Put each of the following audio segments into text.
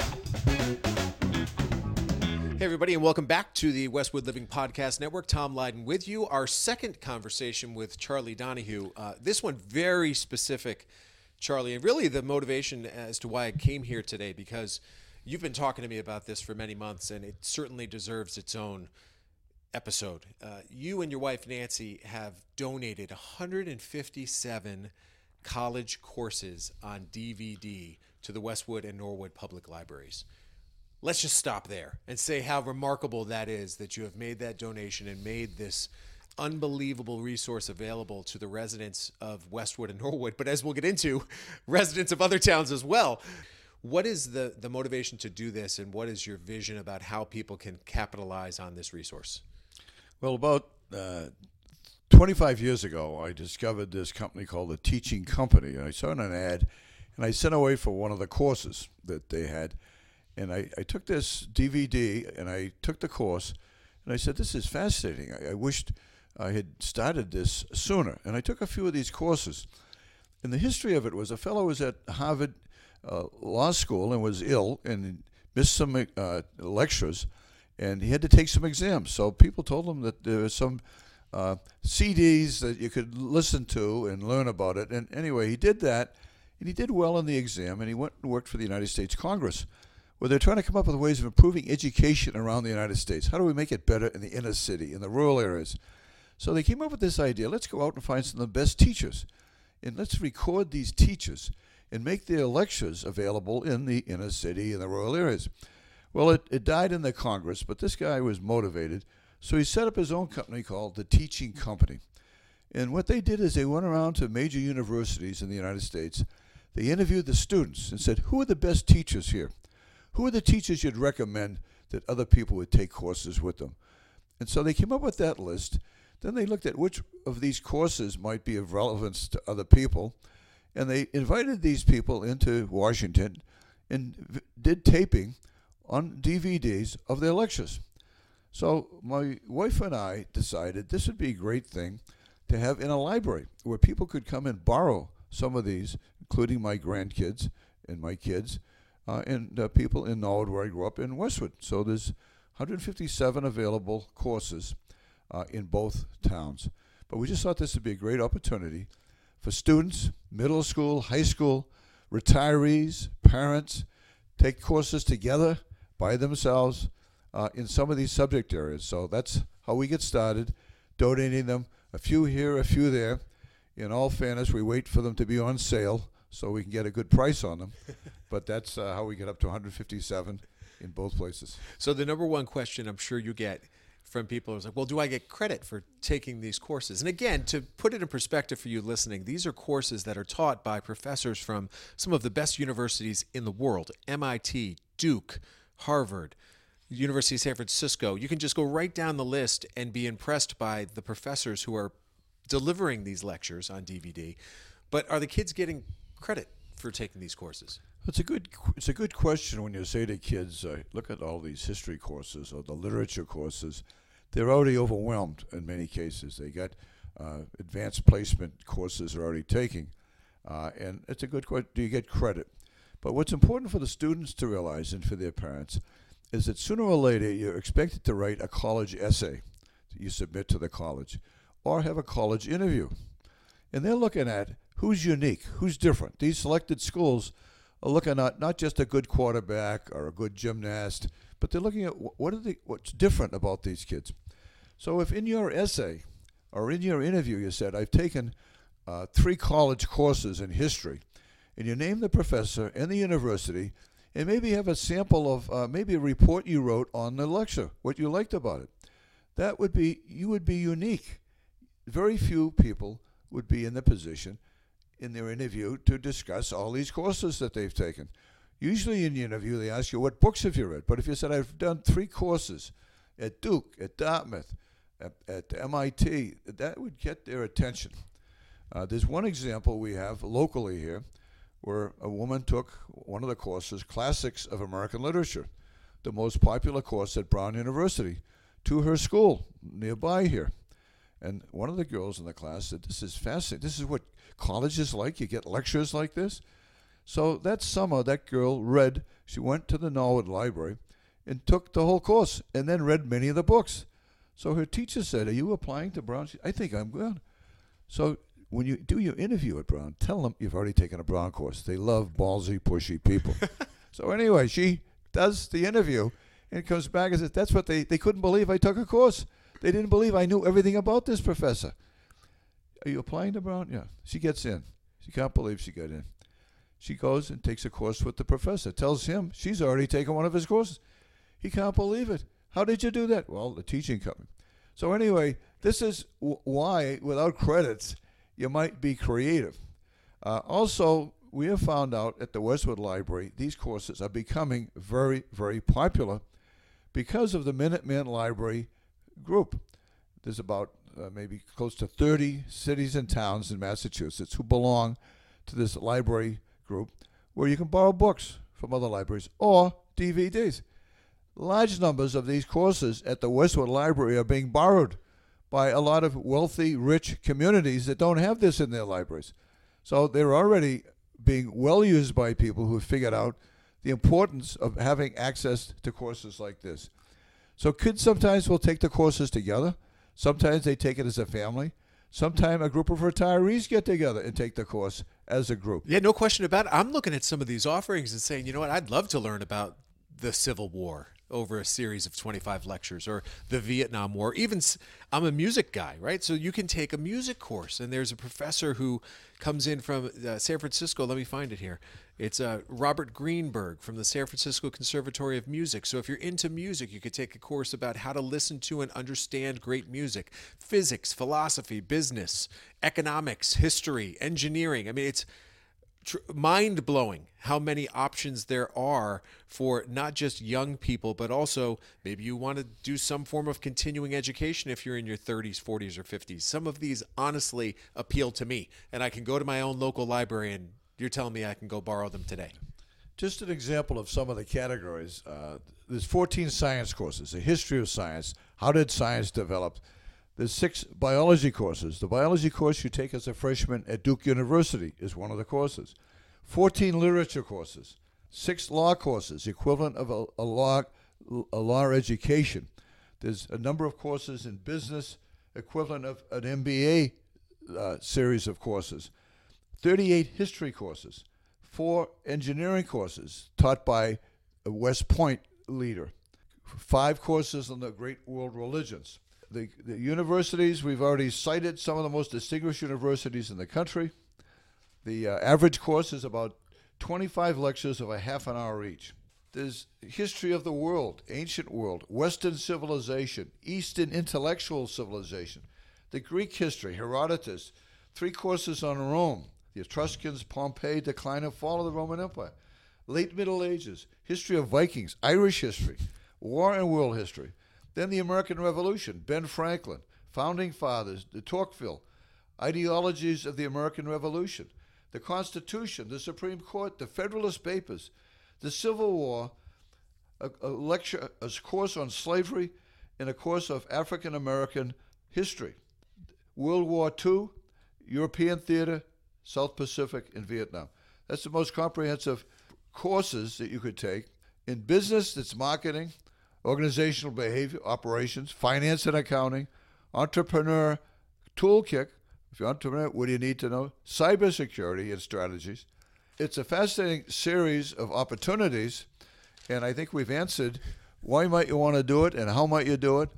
Hey, everybody, and welcome back to the Westwood Living Podcast Network. Tom Leyden with you. Our second conversation with Charlie Donahue. Uh, this one very specific, Charlie, and really the motivation as to why I came here today because you've been talking to me about this for many months, and it certainly deserves its own episode. Uh, you and your wife Nancy have donated 157 college courses on DVD to the Westwood and Norwood Public Libraries let's just stop there and say how remarkable that is that you have made that donation and made this unbelievable resource available to the residents of Westwood and Norwood, but as we'll get into, residents of other towns as well. What is the, the motivation to do this, and what is your vision about how people can capitalize on this resource? Well, about uh, 25 years ago, I discovered this company called the Teaching Company. I saw an ad, and I sent away for one of the courses that they had and I, I took this DVD and I took the course, and I said, This is fascinating. I, I wished I had started this sooner. And I took a few of these courses. And the history of it was a fellow was at Harvard uh, Law School and was ill and missed some uh, lectures, and he had to take some exams. So people told him that there were some uh, CDs that you could listen to and learn about it. And anyway, he did that, and he did well in the exam, and he went and worked for the United States Congress where they're trying to come up with ways of improving education around the United States. How do we make it better in the inner city, in the rural areas? So they came up with this idea let's go out and find some of the best teachers, and let's record these teachers and make their lectures available in the inner city and the rural areas. Well, it, it died in the Congress, but this guy was motivated, so he set up his own company called the Teaching Company. And what they did is they went around to major universities in the United States. They interviewed the students and said, Who are the best teachers here? who are the teachers you'd recommend that other people would take courses with them? And so they came up with that list. Then they looked at which of these courses might be of relevance to other people. And they invited these people into Washington and did taping on DVDs of their lectures. So my wife and I decided this would be a great thing to have in a library where people could come and borrow some of these, including my grandkids and my kids, uh, and uh, people in Norwood, where I grew up, in Westwood. So there's 157 available courses uh, in both towns. But we just thought this would be a great opportunity for students, middle school, high school, retirees, parents, take courses together by themselves uh, in some of these subject areas. So that's how we get started, donating them a few here, a few there. In all fairness, we wait for them to be on sale so we can get a good price on them. but that's uh, how we get up to 157 in both places. So the number one question I'm sure you get from people is like, well, do I get credit for taking these courses? And again, to put it in perspective for you listening, these are courses that are taught by professors from some of the best universities in the world MIT, Duke, Harvard, University of San Francisco. You can just go right down the list and be impressed by the professors who are delivering these lectures on DVD. But are the kids getting credit for taking these courses? It's a good it's a good question when you say to kids, uh, look at all these history courses or the literature courses. They're already overwhelmed in many cases. They got uh, advanced placement courses they're already taking, uh, and it's a good question. Do you get credit? But what's important for the students to realize and for their parents is that sooner or later you're expected to write a college essay that you submit to the college, or have a college interview, and they're looking at who's unique, who's different. These selected schools are looking at not just a good quarterback or a good gymnast, but they're looking at what are the, what's different about these kids. So if in your essay or in your interview you said, I've taken uh, three college courses in history, and you name the professor and the university, and maybe have a sample of uh, maybe a report you wrote on the lecture, what you liked about it, that would be, you would be unique. Very few people would be in the position in their interview to discuss all these courses that they've taken. Usually in the interview, they ask you, What books have you read? But if you said, I've done three courses at Duke, at Dartmouth, at, at MIT, that would get their attention. Uh, there's one example we have locally here where a woman took one of the courses, Classics of American Literature, the most popular course at Brown University, to her school nearby here. And one of the girls in the class said, This is fascinating. This is what college is like. You get lectures like this. So that summer, that girl read She went to the Norwood Library and took the whole course and then read many of the books. So her teacher said, Are you applying to Brown? She, I think I'm good. So when you do your interview at Brown, tell them you've already taken a Brown course. They love ballsy, pushy people. so anyway, she does the interview and comes back and says, That's what they, they couldn't believe I took a course. They didn't believe I knew everything about this professor. Are you applying to Brown? Yeah. She gets in. She can't believe she got in. She goes and takes a course with the professor, tells him she's already taken one of his courses. He can't believe it. How did you do that? Well, the teaching company. So, anyway, this is why, without credits, you might be creative. Uh, also, we have found out at the Westwood Library these courses are becoming very, very popular because of the Minuteman Library group. There's about uh, maybe close to 30 cities and towns in Massachusetts who belong to this library group where you can borrow books from other libraries or DVDs. Large numbers of these courses at the Westwood Library are being borrowed by a lot of wealthy, rich communities that don't have this in their libraries. So they're already being well used by people who have figured out the importance of having access to courses like this. So kids sometimes will take the courses together. Sometimes they take it as a family. Sometimes a group of retirees get together and take the course as a group. Yeah, no question about it. I'm looking at some of these offerings and saying, you know what, I'd love to learn about the Civil War over a series of 25 lectures or the Vietnam War. Even I'm a music guy, right? So you can take a music course, and there's a professor who comes in from uh, San Francisco. Let me find it here. It's uh, Robert Greenberg from the San Francisco Conservatory of Music. So if you're into music, you could take a course about how to listen to and understand great music, physics, philosophy, business, economics, history, engineering. I mean, it's tr- mind blowing how many options there are for not just young people, but also maybe you want to do some form of continuing education if you're in your 30s, 40s, or 50s. Some of these honestly appeal to me, and I can go to my own local library and you're telling me I can go borrow them today. Just an example of some of the categories. Uh, there's 14 science courses, a history of science. How did science develop? There's six biology courses. The biology course you take as a freshman at Duke University is one of the courses. 14 literature courses, six law courses, equivalent of a, a law a law education. There's a number of courses in business, equivalent of an MBA uh, series of courses. 38 history courses, four engineering courses taught by a West Point leader, five courses on the great world religions. The, the universities, we've already cited some of the most distinguished universities in the country. The uh, average course is about 25 lectures of a half an hour each. There's history of the world, ancient world, Western civilization, Eastern intellectual civilization, the Greek history, Herodotus, three courses on Rome, the Etruscans, Pompeii, decline and fall of the Roman Empire, late Middle Ages, history of Vikings, Irish history, war and world history, then the American Revolution, Ben Franklin, founding fathers, de Tocqueville, ideologies of the American Revolution, the Constitution, the Supreme Court, the Federalist Papers, the Civil War, a, a lecture, a course on slavery, and a course of African American history, World War II, European theater, South Pacific, and Vietnam. That's the most comprehensive courses that you could take. In business, it's marketing, organizational behavior, operations, finance and accounting, entrepreneur toolkit. If you're an entrepreneur, what do you need to know? Cybersecurity and strategies. It's a fascinating series of opportunities, and I think we've answered why might you want to do it and how might you do it.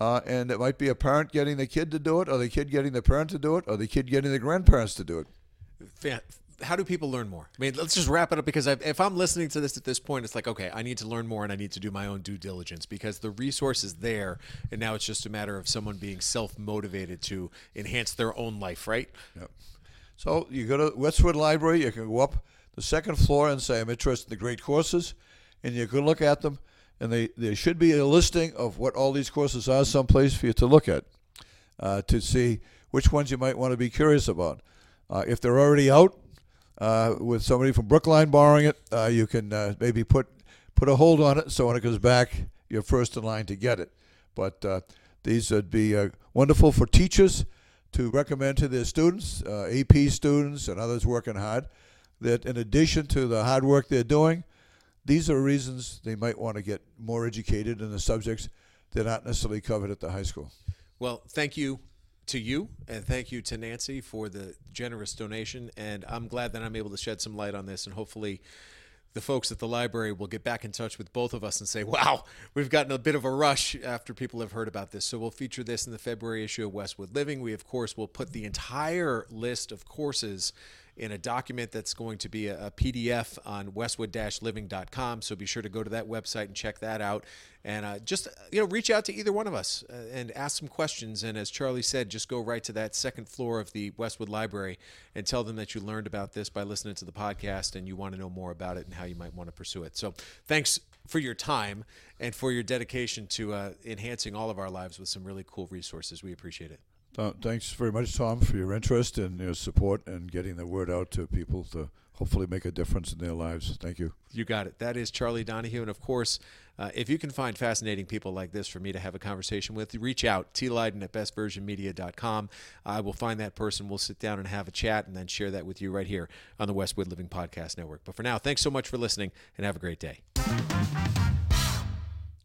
Uh, and it might be a parent getting the kid to do it, or the kid getting the parent to do it, or the kid getting the grandparents to do it how do people learn more? I mean, let's just wrap it up because if I'm listening to this at this point, it's like, okay, I need to learn more and I need to do my own due diligence because the resource is there. And now it's just a matter of someone being self motivated to enhance their own life, right? Yep. So you go to Westwood Library, you can go up the second floor and say, I'm interested in the great courses. And you can look at them. And they, there should be a listing of what all these courses are someplace for you to look at uh, to see which ones you might want to be curious about. Uh, if they're already out, uh, with somebody from Brookline borrowing it, uh, you can uh, maybe put put a hold on it so when it comes back, you're first in line to get it. But uh, these would be uh, wonderful for teachers to recommend to their students, uh, AP students and others working hard, that in addition to the hard work they're doing, these are reasons they might want to get more educated in the subjects that aren't necessarily covered at the high school. Well, thank you to you and thank you to Nancy for the generous donation. And I'm glad that I'm able to shed some light on this and hopefully the folks at the library will get back in touch with both of us and say, wow, we've gotten a bit of a rush after people have heard about this. So we'll feature this in the February issue of Westwood Living. We, of course, will put the entire list of courses in a document that's going to be a, a PDF on westwood-living.com. So be sure to go to that website and check that out. And uh, just you know, reach out to either one of us uh, and ask some questions. And as Charlie said, just go right to that second floor of the Westwood Library and tell them that you learned about this by listening to the podcast and you want to know more about it and how you might want to pursue it. So thanks for your time and for your dedication to uh, enhancing all of our lives with some really cool resources. We appreciate it. Thanks very much, Tom, for your interest and your support and getting the word out to people to hopefully make a difference in their lives. Thank you. You got it. That is Charlie Donahue. And of course, uh, if you can find fascinating people like this for me to have a conversation with, reach out, tleyden at bestversionmedia.com. I will find that person. We'll sit down and have a chat and then share that with you right here on the Westwood Living Podcast Network. But for now, thanks so much for listening and have a great day.